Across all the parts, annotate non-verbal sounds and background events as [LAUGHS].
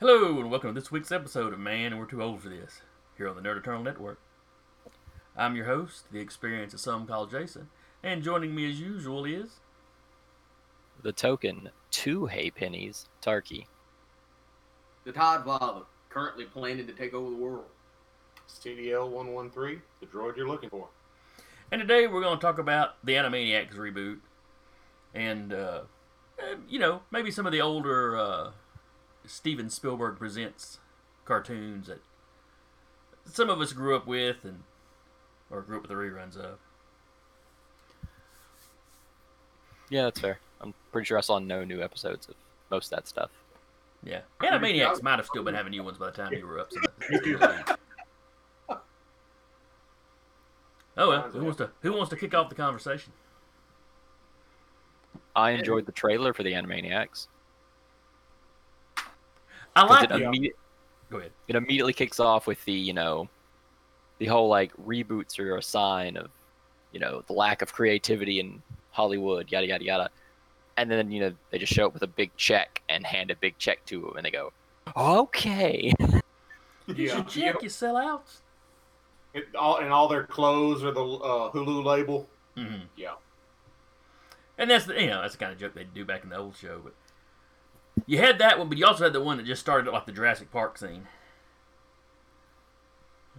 Hello, and welcome to this week's episode of Man, We're Too Old for This, here on the Nerd Eternal Network. I'm your host, the experience of some called Jason, and joining me as usual is. The token, two hay pennies, Tarky. The Todd Father, currently planning to take over the world. CDL 113, the droid you're looking for. And today we're going to talk about the Animaniacs reboot, and, uh, you know, maybe some of the older uh, Steven Spielberg presents cartoons that some of us grew up with, and or grew up with the reruns of. Yeah, that's fair. I'm pretty sure I saw no new episodes of most of that stuff. Yeah, Animaniacs might have still been having new ones by the time you were up. So [LAUGHS] oh well, who wants to who wants to kick off the conversation? I enjoyed the trailer for the Animaniacs. I 'cause like it, it. imme- Go ahead. it immediately kicks off with the, you know, the whole like reboots are a sign of, you know, the lack of creativity in Hollywood, yada yada yada. And then you know they just show up with a big check and hand a big check to them, and they go, "Okay." [LAUGHS] Here's your check, you sellouts. It, all, and all their clothes are the uh, Hulu label. Mm-hmm. Yeah. And that's the you know that's the kind of joke they do back in the old show. But you had that one, but you also had the one that just started like the Jurassic Park scene,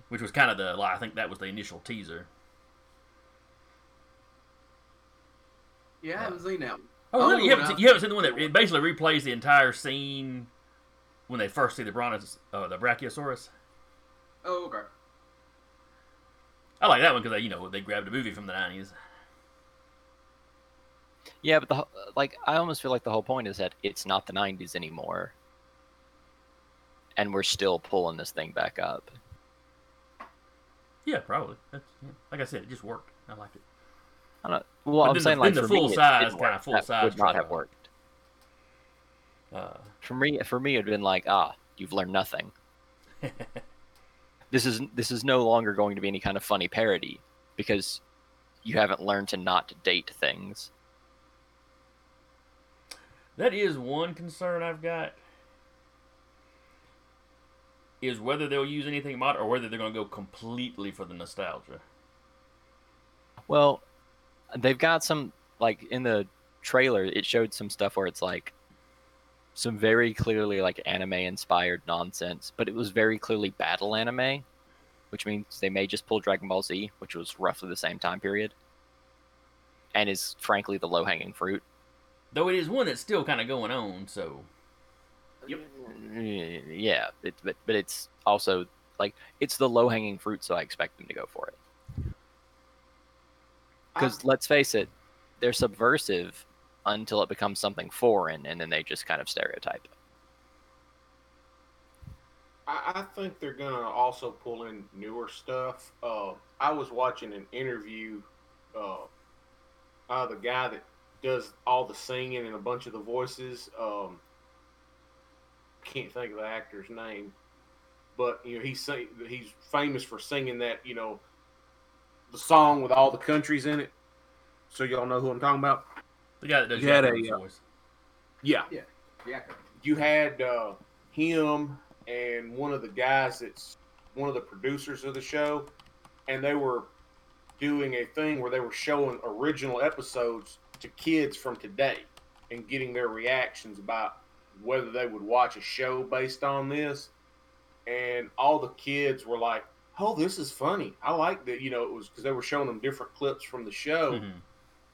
which was kind of the like, I think that was the initial teaser. Yeah, I haven't seen that one. Oh, Oh, really? You haven't, seen, you haven't seen the one that it basically replays the entire scene when they first see the brontos, uh, the Brachiosaurus. Oh, okay. I like that one because you know they grabbed a movie from the nineties. Yeah, but the like I almost feel like the whole point is that it's not the '90s anymore, and we're still pulling this thing back up. Yeah, probably. That's, yeah. Like I said, it just worked. I liked it. I don't. Well, But I'm then the- saying like the me, full it size, didn't kinda full That size would not have worked. Uh, For me, for me, it'd been like, ah, you've learned nothing. [LAUGHS] This is this is no longer going to be any kind of funny parody because you haven't learned to not date things. That is one concern I've got. Is whether they'll use anything modern or whether they're going to go completely for the nostalgia. Well, they've got some like in the trailer. It showed some stuff where it's like some very clearly like anime inspired nonsense, but it was very clearly battle anime, which means they may just pull Dragon Ball Z, which was roughly the same time period, and is frankly the low hanging fruit. Though it is one that's still kind of going on, so Yep. Yeah, it, but but it's also like it's the low hanging fruit, so I expect them to go for it. Because let's face it, they're subversive until it becomes something foreign, and then they just kind of stereotype. I, I think they're going to also pull in newer stuff. Uh, I was watching an interview. Uh, uh, the guy that does all the singing and a bunch of the voices. Um, can't think of the actor's name, but you know he's sing, he's famous for singing that you know the song with all the countries in it. So y'all know who I'm talking about. the guy that does You had Yakuza's a, uh, voice. Yeah, Yeah. you had uh, him and one of the guys that's one of the producers of the show, and they were doing a thing where they were showing original episodes to kids from today and getting their reactions about whether they would watch a show based on this. And all the kids were like, "Oh, this is funny. I like that." You know, it was because they were showing them different clips from the show Mhm.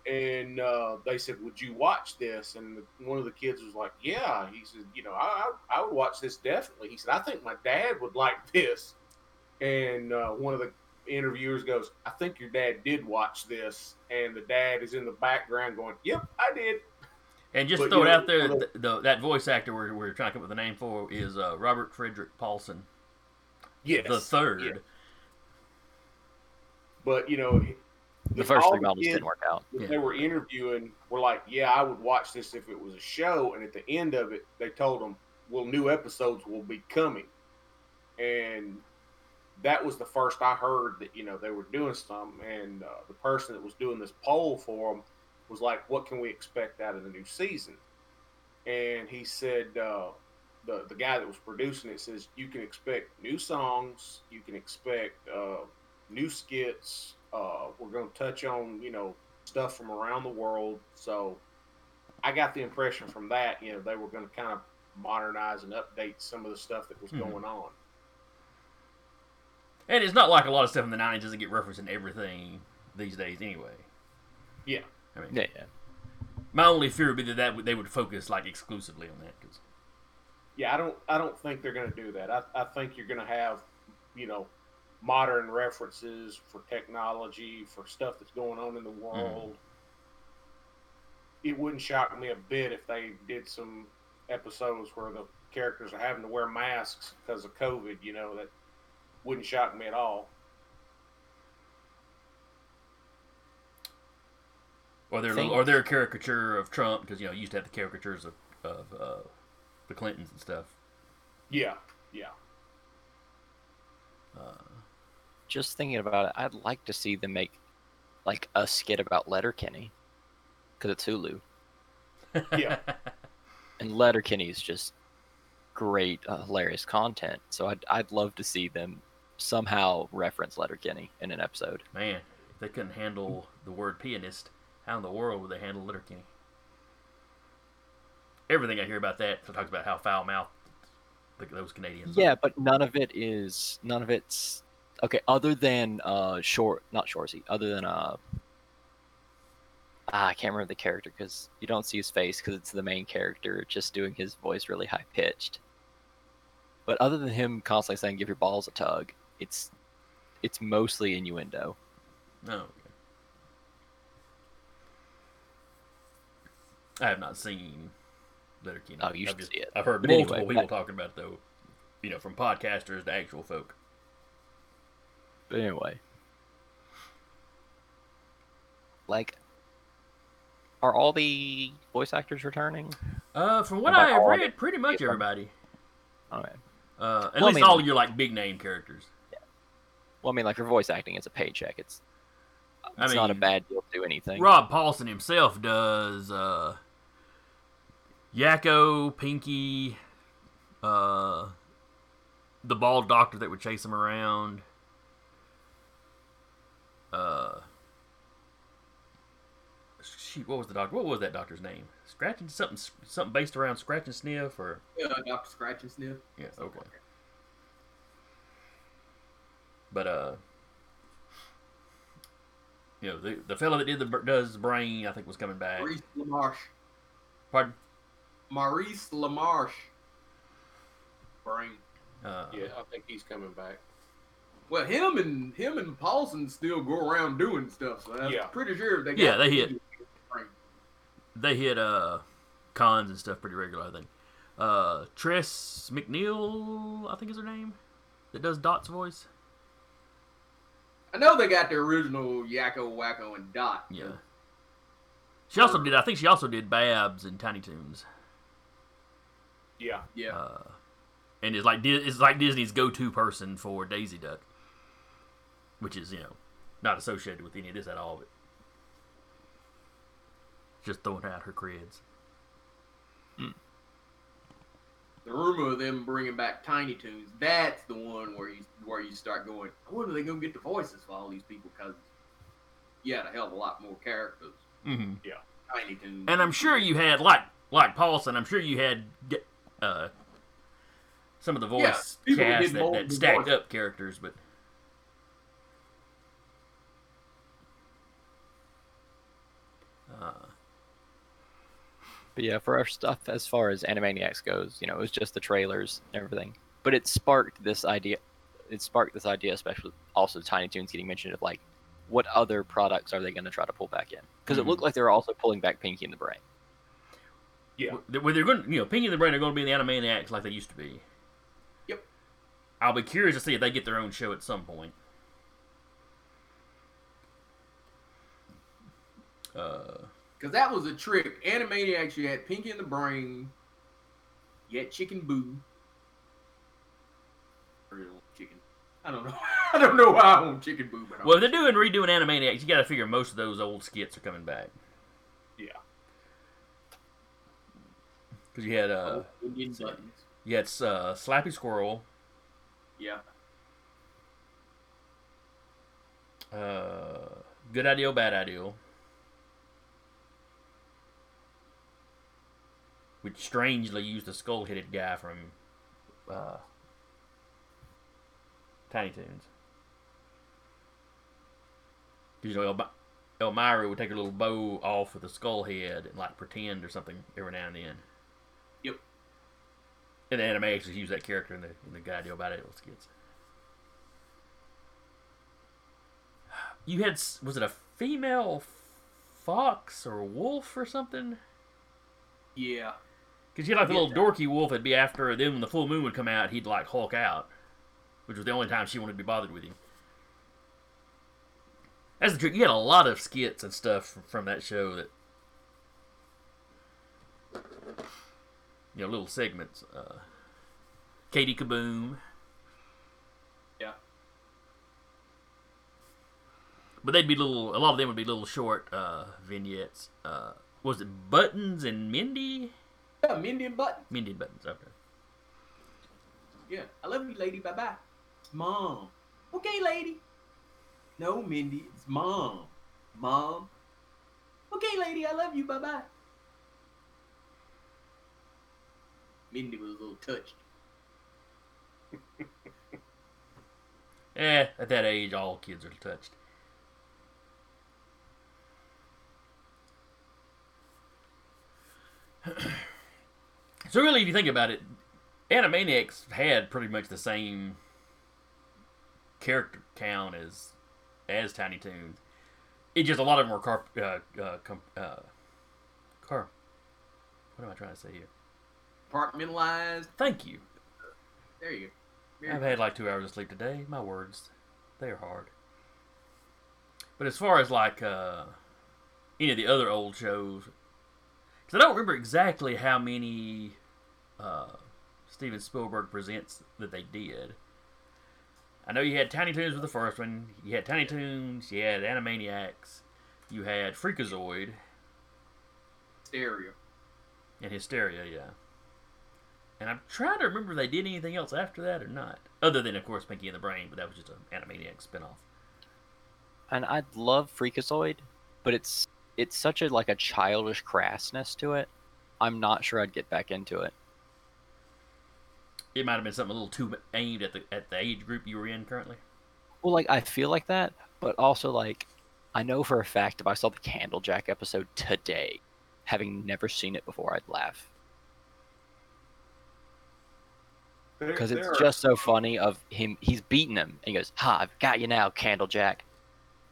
and uh, they said, "Would you watch this?" And the, one of the kids was like, "Yeah." He said, "You know, I, I I would watch this definitely." He said, "I think my dad would like [LAUGHS] this." And uh, one of the interviewers goes, "I think your dad did watch this," and the dad is in the background going, "Yep, I did." And just But, throw it know, out there, little- th the, that voice actor we're, we're trying to come up with a name for is uh, Robert Frederick Paulsen Yes, the third. yeah. But you know, The first all three models didn't work out. Yeah. they were interviewing were like, "Yeah, I would watch this if it was a show." And at the end of it, they told them, "Well, new episodes will be coming," and that was the first I heard that you know they were doing something. And uh, the person that was doing this poll for them was like, "What can we expect out of the new season?" And he said, uh, the the guy that was producing it says you can expect new songs, you can expect uh, new skits. Uh, we're going to touch on you know stuff from around the world. So I got the impression from that you know they were going to kind of modernize and update some of the stuff that was Mhm. going on. And it's not like a lot of stuff in the '90s doesn't get referenced in everything these days, anyway. Yeah. I mean, Yeah, yeah. my only fear would be that, that they would focus like exclusively on that. 'cause- Yeah, I don't I don't think they're going to do that. I, I think you're going to have, you know, modern references for technology, for stuff that's going on in the mm-hmm. world. It wouldn't shock me a bit if they did some episodes where the characters are having to wear masks because of COVID, you know, that wouldn't shock me at all. or they're Think- or they're a caricature of Trump because you know you used to have the caricatures of of uh, the Clintons and stuff. Yeah, yeah. Uh, Just thinking about it, I'd like to see them make like a skit about Letterkenny, because it's Hulu, [LAUGHS] Yeah. and Letterkenny is just great, uh, hilarious content. So I'd I'd love to see them somehow reference Letterkenny in an episode. Man, if they couldn't handle the word pianist, how in the world would they handle Letterkenny? Everything I hear about that talks about how foul mouthed those Canadians. are. Yeah, but none of it is none of it's okay. Other than uh, short, not Shoresy. Other than uh, ah, I can't remember the character because you don't see his face because it's the main character just doing his voice really high pitched. But other than him constantly saying "give your balls a tug," it's it's mostly innuendo. No. okay. I have not seen Letterkenny. Oh, you I've should just- see it. I've heard But multiple anyway, people that- talking about it, though. You know, from podcasters to actual folk. But anyway, like, are all the voice actors returning? Uh, from what I have read, pretty much everybody. Okay. Uh, at Well, I least mean- all your like big name characters. Well, I mean, like for voice acting, it's a paycheck. It's I it's not a bad deal to do anything. Rob Paulsen himself does uh, Yakko, Pinky, uh, the bald doctor that would chase him around. Uh, shoot, what was the doctor? What was that doctor's name? Scratching something, something based around scratch and sniff, or Yeah, Doctor Scratchansniff. yeah, okay. But uh, you know, the the fellow that did the does the brain, I think, was coming back. Maurice LaMarche. Pardon? Maurice LaMarche. Brain. Uh, Yeah, I think he's coming back. Well, him and him and Paulsen still go around doing stuff. So I'm Yeah. pretty sure they. Got Yeah, they hit. Brain. they hit uh cons and stuff pretty regular, I think. Uh, Tress MacNeille, I think is her name, that does Dot's voice. I know they got the original Yakko, Wakko, and Dot. Yeah. She also did. I think she also did Babs and Tiny Toons. Yeah, Yeah. Uh, and it's like it's like Disney's go-to person for Daisy Duck, which is you know not associated with any of this at all, but just throwing out her creds. The rumor of them bringing back Tiny Toons, that's the one where you where you start going, I wonder they gonna get the voices for all these people because you had a hell of a lot more characters. Mm-hmm. Tiny Toons. And I'm sure you had like like Paulsen. I'm sure you had uh, some of the voice people cast that, that stacked voices. up characters, but uh, But yeah, for our stuff as far as Animaniacs goes, you know, it was just the trailers and everything. But it sparked this idea. It sparked this idea, especially also Tiny Toons getting mentioned of like, what other products are they going to try to pull back in? Because Mhm. it looked like they were also pulling back Pinky and the Brain. yeah. well, they're going, you know, Pinky and the Brain are going to be in the Animaniacs like they used to be. Yep. I'll be curious to see if they get their own show at some point. Uh, Because that was a trick. Animaniacs, you had Pinky in the Brain, you had Chicken Boo. Or chicken. I don't know. [LAUGHS] I don't know why I want Chicken Boo, but well, if they're doing redoing Animaniacs, you got to figure most of those old skits are coming back. Yeah. Because you had uh, Oh, Indian buttons. You had uh, Slappy Squirrel, Yeah. uh, Good Idea, Bad Idea, which strangely used the skull-headed guy from uh, Tiny Toons. you know, El- Elmyra would take her little bow off with the skull head and like pretend or something every now and then. Yep. And the anime actually used that character in the in the Good Idea Bad Idea skits. You had was it a female fox or wolf or something? Yeah. Because you had like the little dorky wolf that'd be after her. Then when the full moon would come out, he'd like Hulk out, which was the only time she wanted to be bothered with him. That's the trick. You had a lot of skits and stuff from, from that show that, you know, little segments. Uh, Katie Kaboom. Yeah. But they'd be little. A lot of them would be little short uh, vignettes. Uh, was it Buttons and Mindy? [LAUGHS] Yeah, Mindy and Button. Mindy and Buttons. Okay. Yeah. I love you, lady. Bye bye. Mom. Okay, lady. No, Mindy. It's mom. Mom. Okay, lady. I love you. Bye bye. Mindy was a little touched. [LAUGHS] Eh, at that age, all kids are touched. [CLEARS THROAT] so really, if you think about it, Animaniacs had pretty much the same character count as as Tiny Toons. It just a lot of them were car uh, uh, com, uh, car. What am I trying to say here? Compartmentalized. Thank you. There you go. I've had like two hours of sleep today. My words, they are hard. But as far as like uh, any of the other old shows, because I don't remember exactly how many uh, Steven Spielberg presents that they did. I know you had Tiny Toons with the first one. You had Tiny Toons. You had Animaniacs. You had Freakazoid stereo. and Histeria. Yeah. And I'm trying to remember if they did anything else after that or not, other than of course Pinky and the Brain, but that was just an Animaniac spinoff. and I'd love Freakazoid, but it's it's such a like a childish crassness to it. I'm not sure I'd get back into it. It might have been something a little too aimed at the at the age group you were in currently. Well, like I feel like that, but also like I know for a fact if I saw the Candlejack episode today, having never seen it before, I'd laugh because it's there are- just so funny. Of him, he's beating him, and he goes, "Ha! I've got you now, Candlejack,"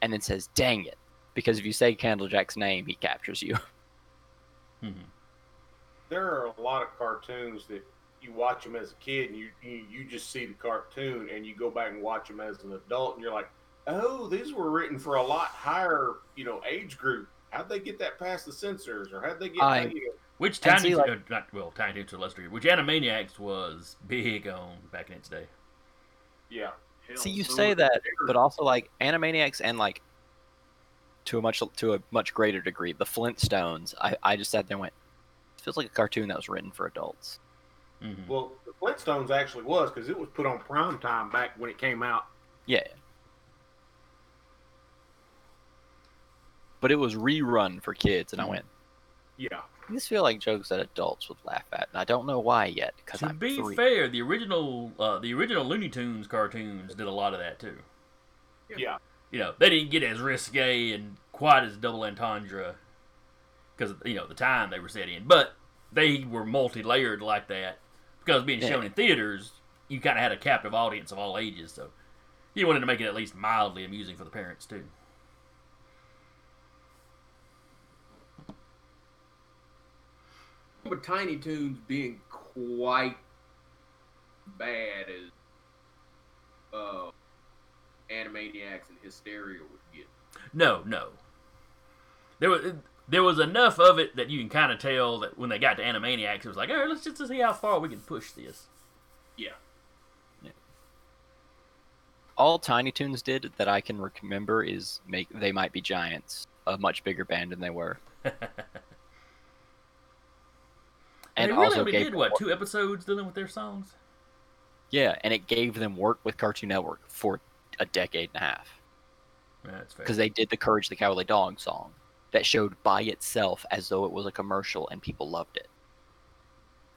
and then says, "Dang it!" Because if you say Candlejack's name, he captures you. [LAUGHS] hmm there are a lot of cartoons that you watch them as a kid and you, you you just see the cartoon and you go back and watch them as an adult and you're like oh these were written for a lot higher you know age group how'd they get that past the censors or how'd they get I- Which And Tiny see, like- uh, not well Tiny Toons to a lesser degree, which Animaniacs was big on back in its day. yeah Hell, See, you so say that, but also like Animaniacs and like to a much to a much greater degree, the Flintstones. I I just sat there and went, it feels like a cartoon that was written for adults. hmm well the flintstones actually was because it was put on prime time back when it came out Yeah. But it was rerun for kids, and I Mhm. went, yeah these feel like jokes that adults would laugh at, and I don't know why yet. Because To I'm be three. fair, the original uh, the original Looney Tunes cartoons did a lot of that too. yeah You know, they didn't get as risque and quite as double entendre because you know the time they were set in, but they were multi-layered like that because being Yeah. shown in theaters, you kind of had a captive audience of all ages, so you wanted to make it at least mildly amusing for the parents too. But Tiny Toons being quite bad as uh, Animaniacs and Histeria would get. No, no. There was there was enough of it that you can kind of tell that when they got to Animaniacs, it was like, all right, let's just see how far we can push this. Yeah. All Tiny Toons did that I can remember is make they might be giants, a much bigger band than they were. [LAUGHS] and they really also only gave did what two episodes dealing with their songs. Yeah, and it gave them work with Cartoon Network for a decade and a half Yeah, because they did the Courage the Cowardly Dog song that showed by itself as though it was a commercial and people loved it.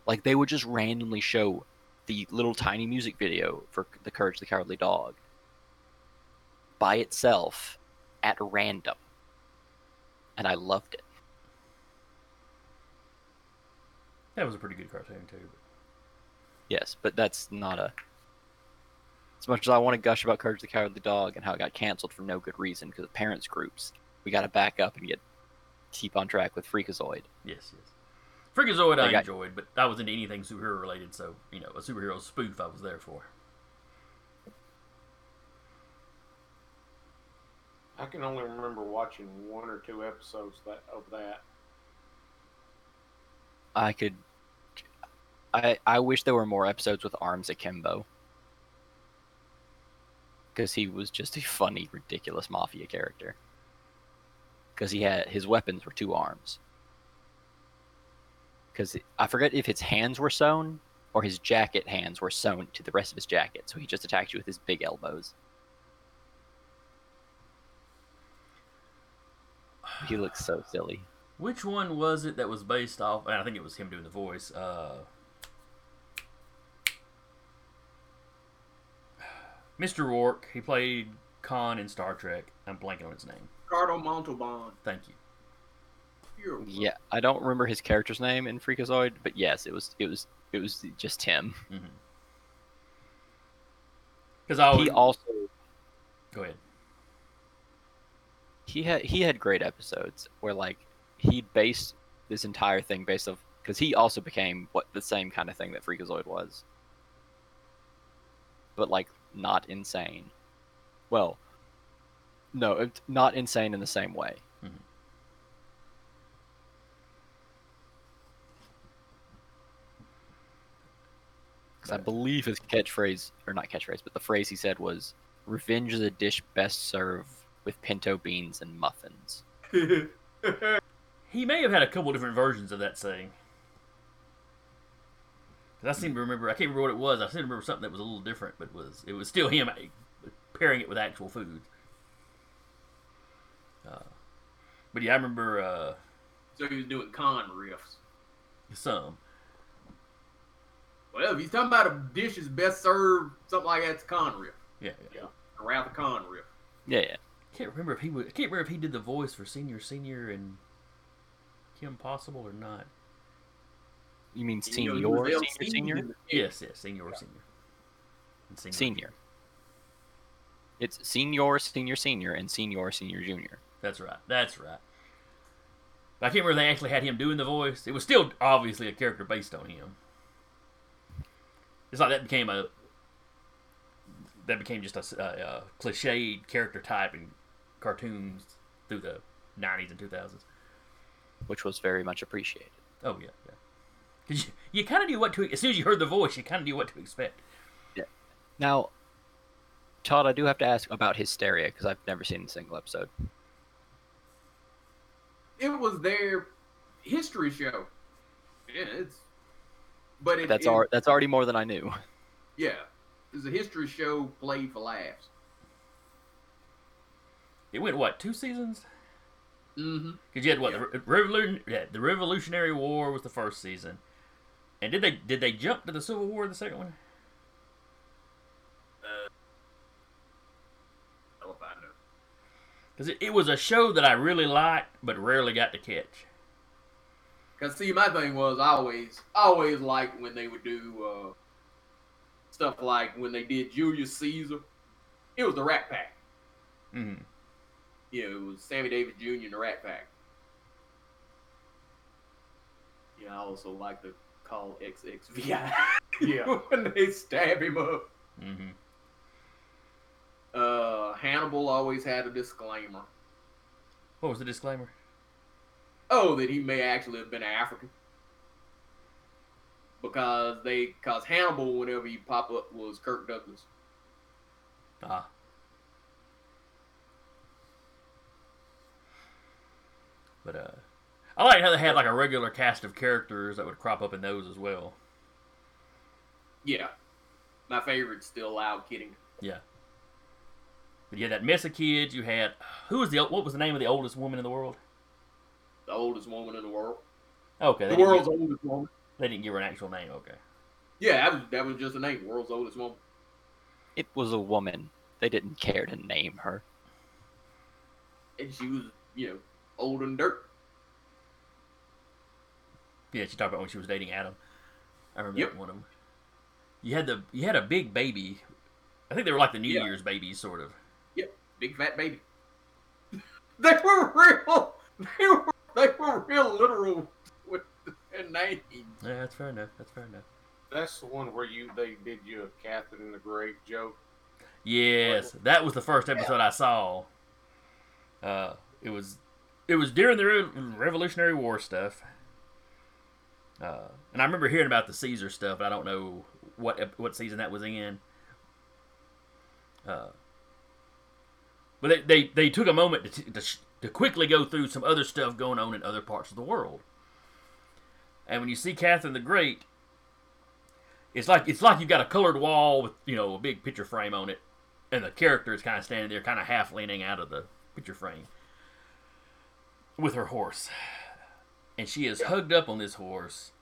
Like they would just randomly show the little tiny music video for the Courage the Cowardly Dog by itself at random. And I loved it. that was a pretty good cartoon too. Yes, but that's not a. As much as I want to gush about Courage the Cowardly Dog and how it got canceled for no good reason because of parents groups, we got to back up and get keep on track with Freakazoid. Yes, yes. Freakazoid They I got- enjoyed, but I wasn't anything superhero related, so you know, a superhero spoof I was there for. I can only remember watching one or two episodes that of that. I could. I I wish there were more episodes with Arms Akimbo. Because he was just a funny, ridiculous mafia character. Because he had his weapons were two arms. Because I forget if his hands were sewn or his jacket hands were sewn to the rest of his jacket, so he just attacked you with his big elbows. He looks so silly. Which one was it that was based off? I think it was him doing the voice. Uh, Mr. Rourke. He played Khan in Star Trek. I'm blanking on his name. Ricardo Montalban. Thank you. You're Yeah, I don't remember his character's name in Freakazoid, but yes, it was it was it was just him. Mm-hmm. Because I always, He also go ahead. he had he had great episodes where like he based this entire thing based off because he also became what the same kind of thing that Freakazoid was, but like not insane. Well, no, it- not insane in the same way. Mhm. Because I believe his catchphrase, or not catchphrase, but the phrase he said was, "Revenge is a dish best served with pinto beans and muffins." [LAUGHS] He may have had a couple different versions of that saying. 'Cause I seem to remember. I can't remember what it was. I seem to remember something that was a little different, but was it was still him pairing it with actual food. Uh, but yeah, I remember uh, so he was doing Khan riffs. some. Well, if he's talking about a dish is best served, something like that's Khan riff. Yeah, yeah. A Ralph Khan riff. Yeah, yeah. can't remember if he would. I can't remember if he did the voice for Senior Senior and Kim Possible or not. You mean senior, he senior, senior, Yes, yes, Senior Senior. And senior. senior? It's senior, senior, senior, and senior, senior, junior. That's right. That's right. But I can't remember if they actually had him doing the voice. It was still obviously a character based on him. It's like that became a that became just a cliched character type in cartoons through the '90s and 2000s. which was very much appreciated. Oh yeah, yeah. 'Cause you, you kind of knew what to as soon as you heard the voice, you kind of knew what to expect. Yeah. Now, Todd, I do have to ask about Histeria because I've never seen a single episode. It was their history show. Yeah, it's. But it, That's it, al- that's already more than I knew. [LAUGHS] Yeah, it's a history show played for laughs. It went what two seasons? Mm-hmm. Because you had what the Revolu- yeah, the Revolutionary War was the first season, and did they did they jump to the Civil War in the second one? Hell if I know. Because it, it was a show that I really liked, but rarely got to catch. Cause see, my thing was I always, I always liked when they would do uh, stuff like when they did Julius Caesar. It was the Rat Pack. hmm You know, it was Sammy Davis Jr. and the Rat Pack. Yeah, I also like to call XXVI Yeah. [LAUGHS] when they stab him up. hmm Uh, Hannibal always had a disclaimer. What was the disclaimer? Oh, that he may actually have been African. Because they, because Hannibal, whenever he pop up, was Kirk Douglas. Ah. But uh, I like how they had like a regular cast of characters that would crop up in those as well. Yeah. My favorite's still Loud Kiddington. Yeah. But you had that mess of kids. You had who was the what was the name of the oldest woman in the world? The oldest woman in the world. Okay, they The didn't, world's give, oldest woman. they didn't give her an actual name. Okay. Yeah, that was that was just a name. World's oldest woman. It was a woman. They didn't care to name her. And she was, you know, old and dirt. Yeah, she talked about when she was dating Adam. I remember Yep. that one of them. You had the you had a big baby. I think they were like the New Yeah. Year's babies, sort of. Yep, big fat baby. [LAUGHS] they were real. They were they were real literal with their names. Yeah, that's fair enough. That's fair enough. That's the one where you they did you a Catherine the Great joke. Yes, that was the first episode I saw. Uh, it was it was during the Re- Revolutionary War stuff. Uh, and I remember hearing about the Caesar stuff, I don't know what what season that was in. Uh, but they, they, they took a moment to, t- to, sh- to quickly go through some other stuff going on in other parts of the world. And when you see Catherine the Great, it's like it's like you've got a colored wall with you know a big picture frame on it, and the character is kind of standing there, kind of half leaning out of the picture frame with her horse, and she is hugged up on this horse,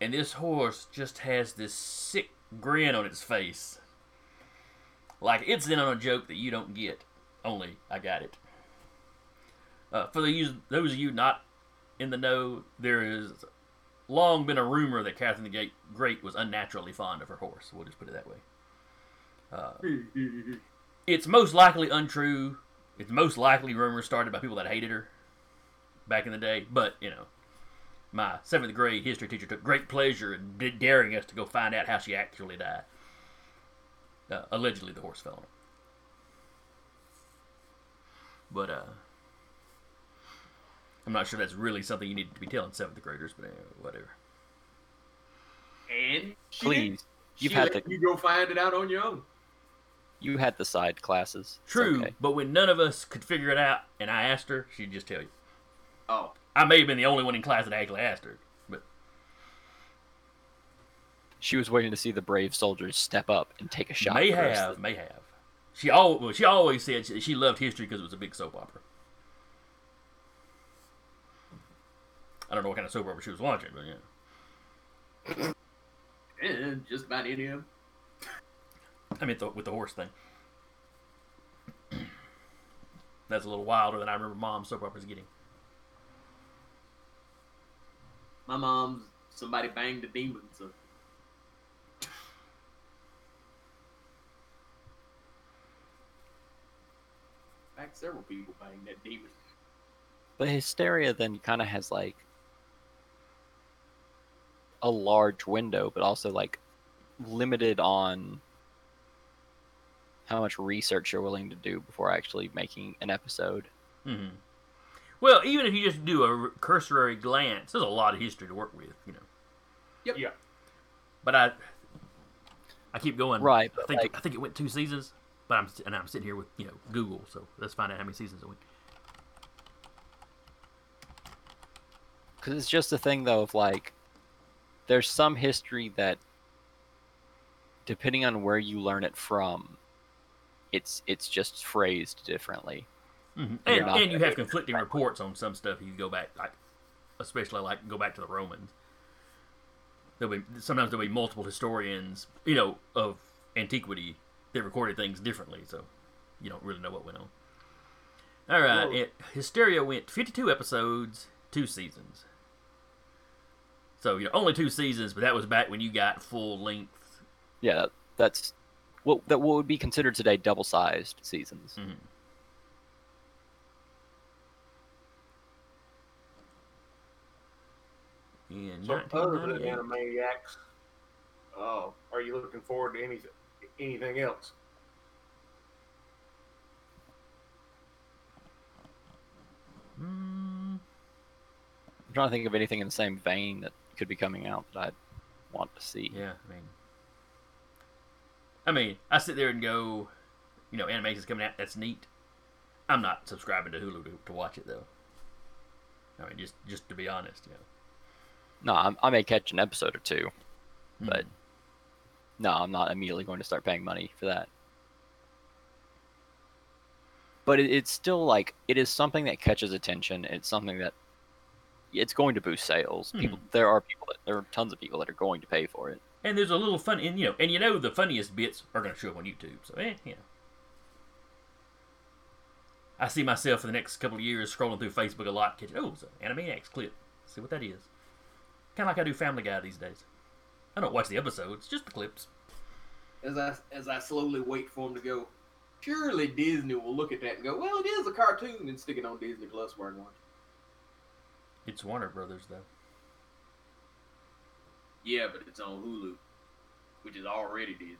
and this horse just has this sick grin on its face, like it's in on a joke that you don't get. Only I got it. Uh, for the, those of you not in the know, there is long been a rumor that Catherine the Great- Great was unnaturally fond of her horse. We'll just put it that way. Uh, it's most likely untrue. It's most likely rumors started by people that hated her back in the day. But you know, my seventh grade history teacher took great pleasure in d- daring us to go find out how she actually died. Uh, allegedly, the horse fell on her. But uh, I'm not sure that's really something you need to be telling seventh graders. But anyway, whatever. And she Please, she you've had let the you go find it out on your own. you had the side classes. True, okay. but when none of us could figure it out, and I asked her, she'd just tell you. Oh, I may have been the only one in class that actually asked her, but She was waiting to see the brave soldiers step up and take a shot. may for the rest have, may have. She al- well, she always said she, she loved history because it was a big soap opera. I don't know what kind of soap opera she was watching, but yeah. and [COUGHS] eh, just about any of them. I mean, the, with the horse thing. That's a little wilder than I remember mom's soap operas getting. My mom's somebody banged a demon, so in fact, several people banged that demon. But Histeria then kind of has like a large window, but also like limited on how much research you're willing to do before actually making an episode. hmm Well, even if you just do a cursory glance, there's a lot of history to work with, you know. Yep. Yeah. But I, I keep going. Right, I think like- I think it went two seasons, but I'm and I'm sitting here with you know Google, so let's find out how many seasons it went. Because it's just a thing though of like, there's some history that, depending on where you learn it from, it's it's just phrased differently. Hmm And, not and you have conflicting reports on some stuff. You go back, like especially like go back to the Romans. There'll be sometimes there'll be multiple historians, you know, of antiquity that recorded things differently, so you don't really know what went on. All right, Whoa. it, Histeria went 52 episodes, two seasons. So you know, only two seasons, but that was back when you got full length. Yeah, that's what that what would be considered today double-sized seasons. Mhm. In So other than Animaniacs, uh, are you looking forward to anything anything else? Mm, I'm trying to think of anything in the same vein that could be coming out that I'd want to see. yeah, I mean, I mean, I sit there and go, you know, animation's coming out. That's neat. I'm not subscribing to Hulu to, to watch it though. I mean, just just to be honest, you know. No, I'm, I may catch an episode or two, but Hmm. no, I'm not immediately going to start paying money for that. But it, it's still like it is something that catches attention. It's something that it's going to boost sales. People, there are people that there are tons of people that are going to pay for it. and there's a little fun, and you know, and you know, the funniest bits are going to show up on YouTube. So, eh, you know. I see myself for the next couple of years scrolling through Facebook a lot, catching, oh, it's an Animaniacs clip. See what that is. Kind of like I do Family Guy these days. I don't watch the episodes, just the clips. As I as I slowly wait for him to go, surely Disney will look at that and go, well, it is a cartoon, and stick it on Disney Plus where I watch. It's Warner Brothers, though. Yeah, but it's on Hulu, which is already Disney.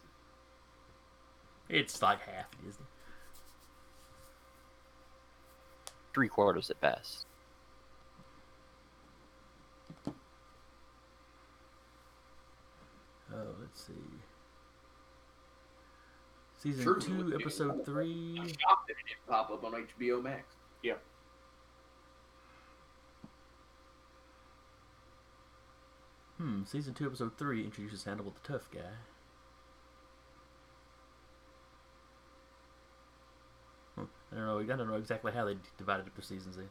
It's like half Disney. Three quarters at best. Oh, let's see. Season Sure, two, look at it. episode three. I'm shocked that it didn't pop up on HBO Max. Yeah. Hmm, season two, episode three introduces Hannibal the Tough Guy. Huh, I don't know. I don't know exactly how they divided up the seasons. In.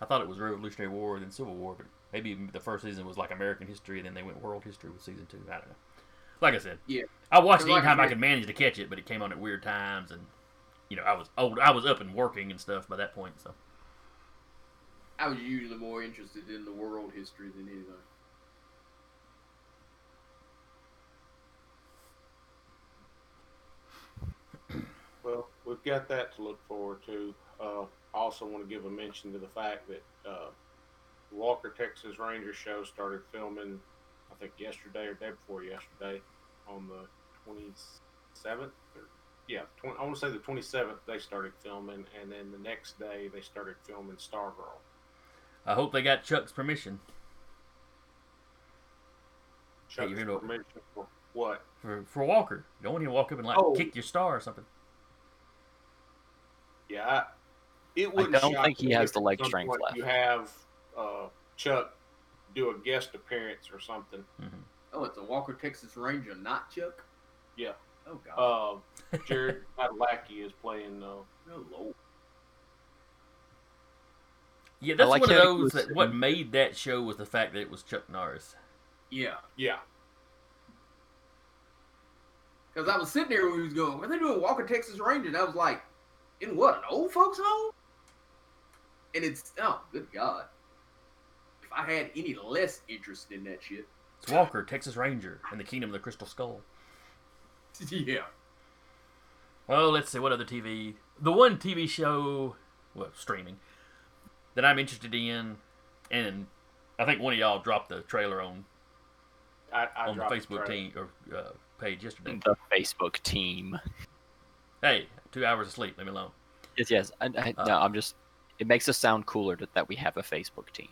I thought it was Revolutionary War, and then Civil War, but maybe the first season was like American history, and then they went world history with season two. I don't know. Like I said, Yeah. I watched it Like I anytime I said- could manage to catch it, but it came on at weird times, and you know I was old. I was up and working and stuff by that point, so. I was usually more interested in the world history than anything. Well, we've got that to look forward to. Uh, I also want to give a mention to the fact that uh, Walker Texas Ranger show started filming, I think yesterday or day before yesterday, on the twenty seventh. Yeah, 20, I want to say the twenty seventh they started filming, and then the next day they started filming Stargirl. I hope they got Chuck's permission Hey, Chuck's you heard what- permission for what? for for Walker. You don't want him to walk up and like Oh. kick your star or something. Yeah, I, it wouldn't. don't think he has the at leg strength left. You have uh, Chuck do a guest appearance or something. Oh, it's a Walker Texas Ranger, not Chuck. Yeah. Oh God. Uh, [LAUGHS] Jared Padalecki is playing. Uh, oh Lord. Yeah, that's like one of those was that what made that show was the fact that it was Chuck Norris. Yeah. yeah, Because I was sitting there when he was going, "Are they doing Walker Texas Ranger?" And I was like, "In what? An old folks home?" And it's oh, good God! If I had any less interest in that shit, It's Walker, Texas Ranger, and the Kingdom of the Crystal Skull. [LAUGHS] yeah. Well, let's see what other TV. The one TV show, well, streaming that I'm interested in, and I think one of y'all dropped the trailer on I, I on the Facebook trailer. team or uh, page yesterday. The Facebook team. Hey, two hours of sleep. Leave me alone. Yes, yes. I, I, no, Uh, I'm just. It makes us sound cooler that, that we have a Facebook team.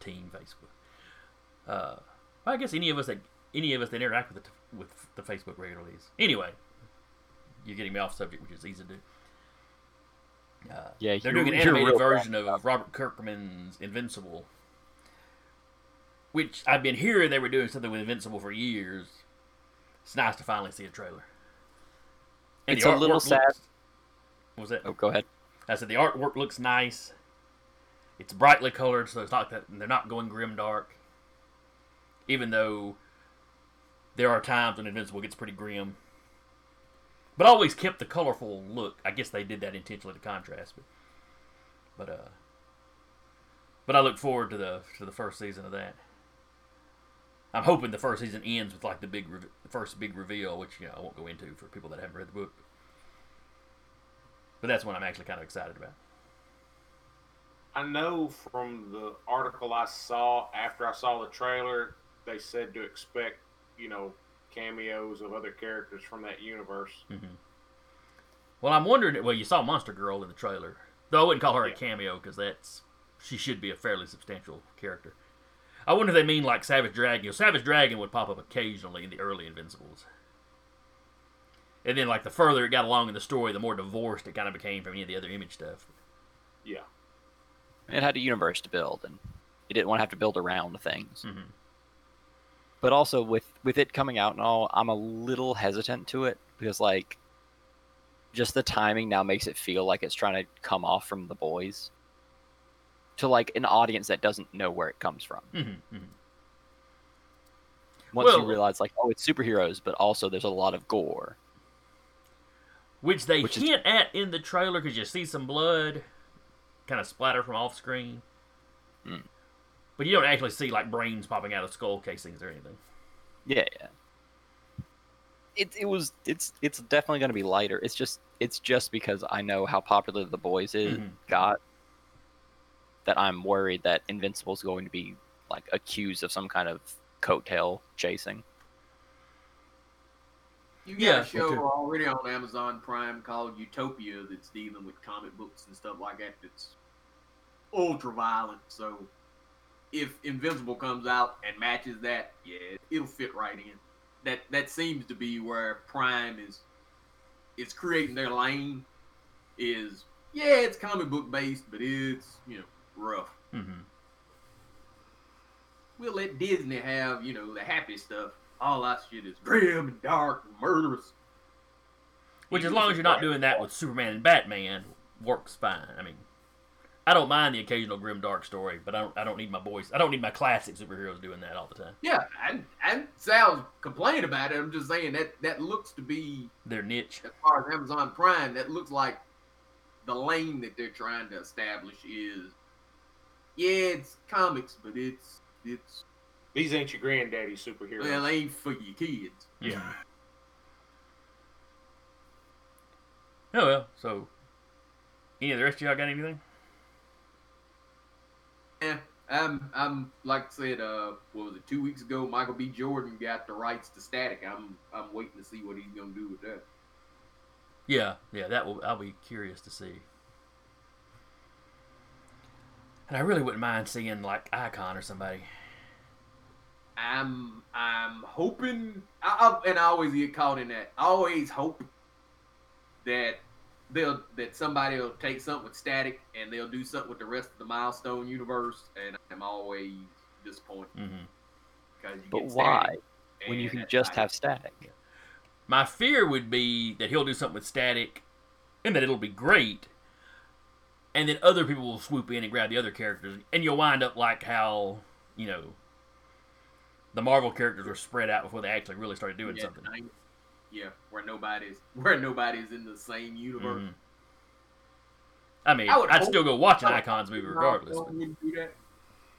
Team Facebook. Uh, well, I guess any of us that any of us that interact with the with the Facebook regularly is anyway. You're getting me off subject, which is easy to do. Uh, Yeah, they're doing an animated version of Robert Kirkman's Invincible, which I've been hearing they were doing something with Invincible for years. It's nice to finally see a trailer. And It's a little sad. looks- what was that? Oh, go ahead. I said the artwork looks nice. It's brightly colored, so it's not that they're not going grim dark. Even though there are times when Invincible gets pretty grim, but always kept the colorful look. I guess they did that intentionally to contrast, but but uh, but I look forward to the to the first season of that. I'm hoping the first season ends with like the big re- first big reveal, which you know I won't go into for people that haven't read the book. But that's what I'm actually kind of excited about. I know from the article I saw after I saw the trailer, they said to expect, you know, cameos of other characters from that universe. Mm-hmm. Well, I'm wondering. Well, you saw Monster Girl in the trailer, though I wouldn't call her a cameo because that's she should be a fairly substantial character. I wonder if they mean like Savage Dragon. You know, Savage Dragon would pop up occasionally in the early Invincibles, and then like the further it got along in the story, the more divorced it kind of became from any of the other image stuff. Yeah. It had a universe to build, and it didn't want to have to build around things. Mhm. But also with with it coming out and all, I'm a little hesitant to it because like just the timing now makes it feel like it's trying to come off from the boys to like an audience that doesn't know where it comes from. Mm-hmm, mm-hmm. Once Well- you realize like, oh, it's superheroes, but also there's a lot of gore. Which they Which is- hint at in the trailer because you see some blood kind of splatter from off screen. Mm. But you don't actually see like brains popping out of skull casings or anything. Yeah, yeah. It it was it's it's definitely going to be lighter. It's just it's just because I know how popular the boys is Mhm. got that I'm worried that Invincible's going to be like accused of some kind of coattail chasing. You got Yeah, a show already on Amazon Prime called Utopia that's dealing with comic books and stuff like that. That's ultra violent. So if Invincible comes out and matches that, yeah, it'll fit right in. That that seems to be where Prime is. It's creating their lane. Is yeah, it's comic book based, but it's you know rough. Mm-hmm. We'll let Disney have you know the happy stuff. All that shit is grim and dark and murderous. Which, as long as you're not doing that with Superman and Batman, works fine. I mean, I don't mind the occasional grim dark story, but I don't. I don't need my boys. I don't need my classic superheroes doing that all the time. Yeah, I I Sal's complain about it. I'm just saying that that looks to be Their niche. as far as Amazon Prime, that looks like the lane that they're trying to establish is yeah, it's comics, but it's it's These ain't your granddaddy superheroes. well, it ain't for your kids. Yeah. [LAUGHS] oh well. So, any of the rest of y'all got anything? I'm I'm like I said, uh, what was it? Two weeks ago, Michael B. Jordan got the rights to Static. I'm I'm waiting to see what he's gonna do with that. Yeah, yeah. That will. I'll be curious to see. And I really wouldn't mind seeing like Icon or somebody. I'm I'm hoping, I, I, and I always get caught in that. I always hope that they'll that somebody will take something with Static and they'll do something with the rest of the Milestone universe, and I'm always disappointed hmm you But get why? When you can just have static. My fear would be that he'll do something with Static, and that it'll be great, and then other people will swoop in and grab the other characters, and you'll wind up like how you know the Marvel characters were spread out before they actually really started doing yeah, something. I- Yeah, where nobody's [LAUGHS] where nobody's in the same universe. Mhm. I mean, I would I'd still go watch an Icons movie regardless. Cohen But, wouldn't do that,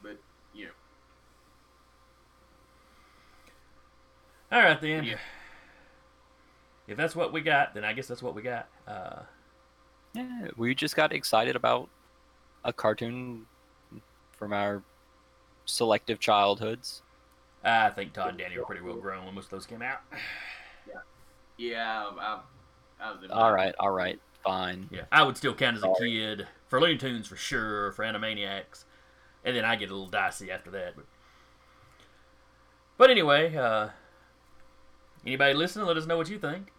but you know, all right then. Yeah. If that's what we got, then I guess that's what we got. Uh, Yeah, we just got excited about a cartoon from our selective childhoods. I think Todd and Danny were pretty well grown when most of those came out. yeah, I, I, I was All right, all right, fine. Yeah, I would still count as a kid for Looney Tunes for sure, for Animaniacs, and then I get a little dicey after that. But, but anyway, uh, anybody listening, let us know what you think.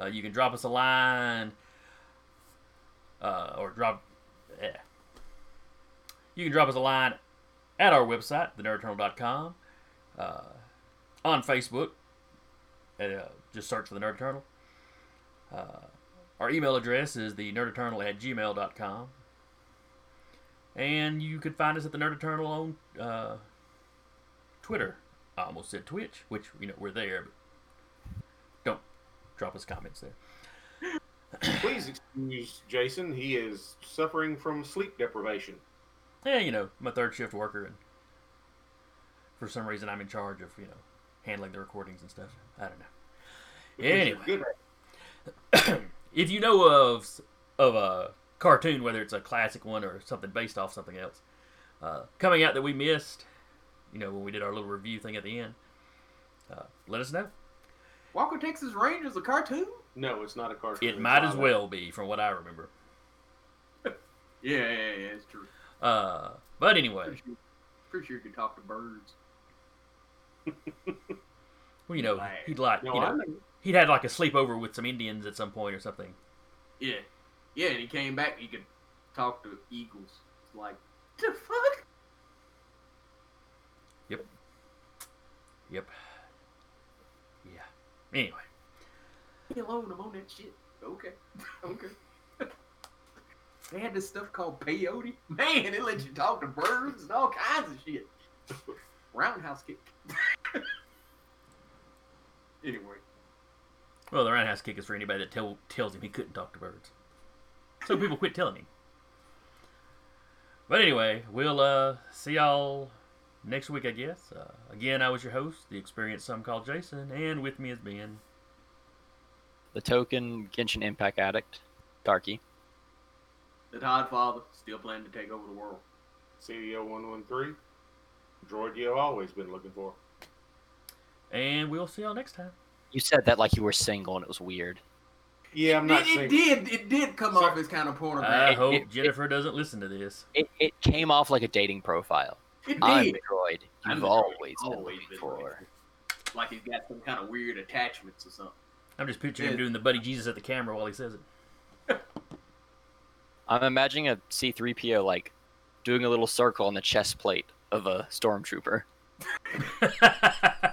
Uh, you can drop us a line, uh, or drop. Yeah. You can drop us a line at our website, thenerdeternal.com, uh, on Facebook. Uh, just search for the Nerd Eternal. Uh, our email address is the nerdeternal at gmail.com. And you could find us at the Nerd Eternal on uh, Twitter. I almost said Twitch, which, you know, we're there, but don't drop us comments there. Please excuse Jason. He is suffering from sleep deprivation. Yeah, you know, I'm a third shift worker, and for some reason I'm in charge of, you know, handling the recordings and stuff. I don't know. Because you're Anyway. good if you know of of a cartoon, whether it's a classic one or something based off something else, uh, coming out that we missed, you know, when we did our little review thing at the end, uh, let us know. Walker Texas Rangers a cartoon? No, it's not a cartoon. It It's might as live well be, from what I remember. [LAUGHS] Yeah, yeah, yeah, it's true. Uh, but anyway, Pretty sure, pretty sure you could talk to birds. well, you know, he'd like, action. you No, I know, know. He'd had like a sleepover with some Indians at some point or something. Yeah, yeah, and he came back. He could talk to eagles. Like, the fuck? Yep. Yep. Yeah. Anyway. Me alone, I'm on that shit. Okay. [LAUGHS] okay. they had this stuff called peyote. Man, it let you talk to birds and all kinds of shit. Roundhouse kick. [LAUGHS] anyway. Well, the roundhouse kick is for anybody that tell, tells him he couldn't talk to birds. So people quit telling him. But anyway, we'll uh, see y'all next week, I guess. Uh, again, I was your host, the experienced some called Jason, and with me is Ben. The token Genshin Impact addict, Darky. The Todd Father still planning to take over the world. CDO one one three. Droid you have always been looking for. And we'll see y'all next time. You said that like you were single and it was weird. Yeah, I'm not it, saying it did. It did come Sorry. off as kind of I pornographic. it- hope it- Jennifer doesn't listen to this. It, it came off like a dating profile. It did. I'm did. the droid I'm you've the droid always you've always been for. looking Like he's got some kind of weird attachments or something. I'm just picturing him doing the buddy Jesus at the camera while he says it. [LAUGHS] I'm imagining a C3PO like doing a little circle on the chest plate of a stormtrooper. [LAUGHS]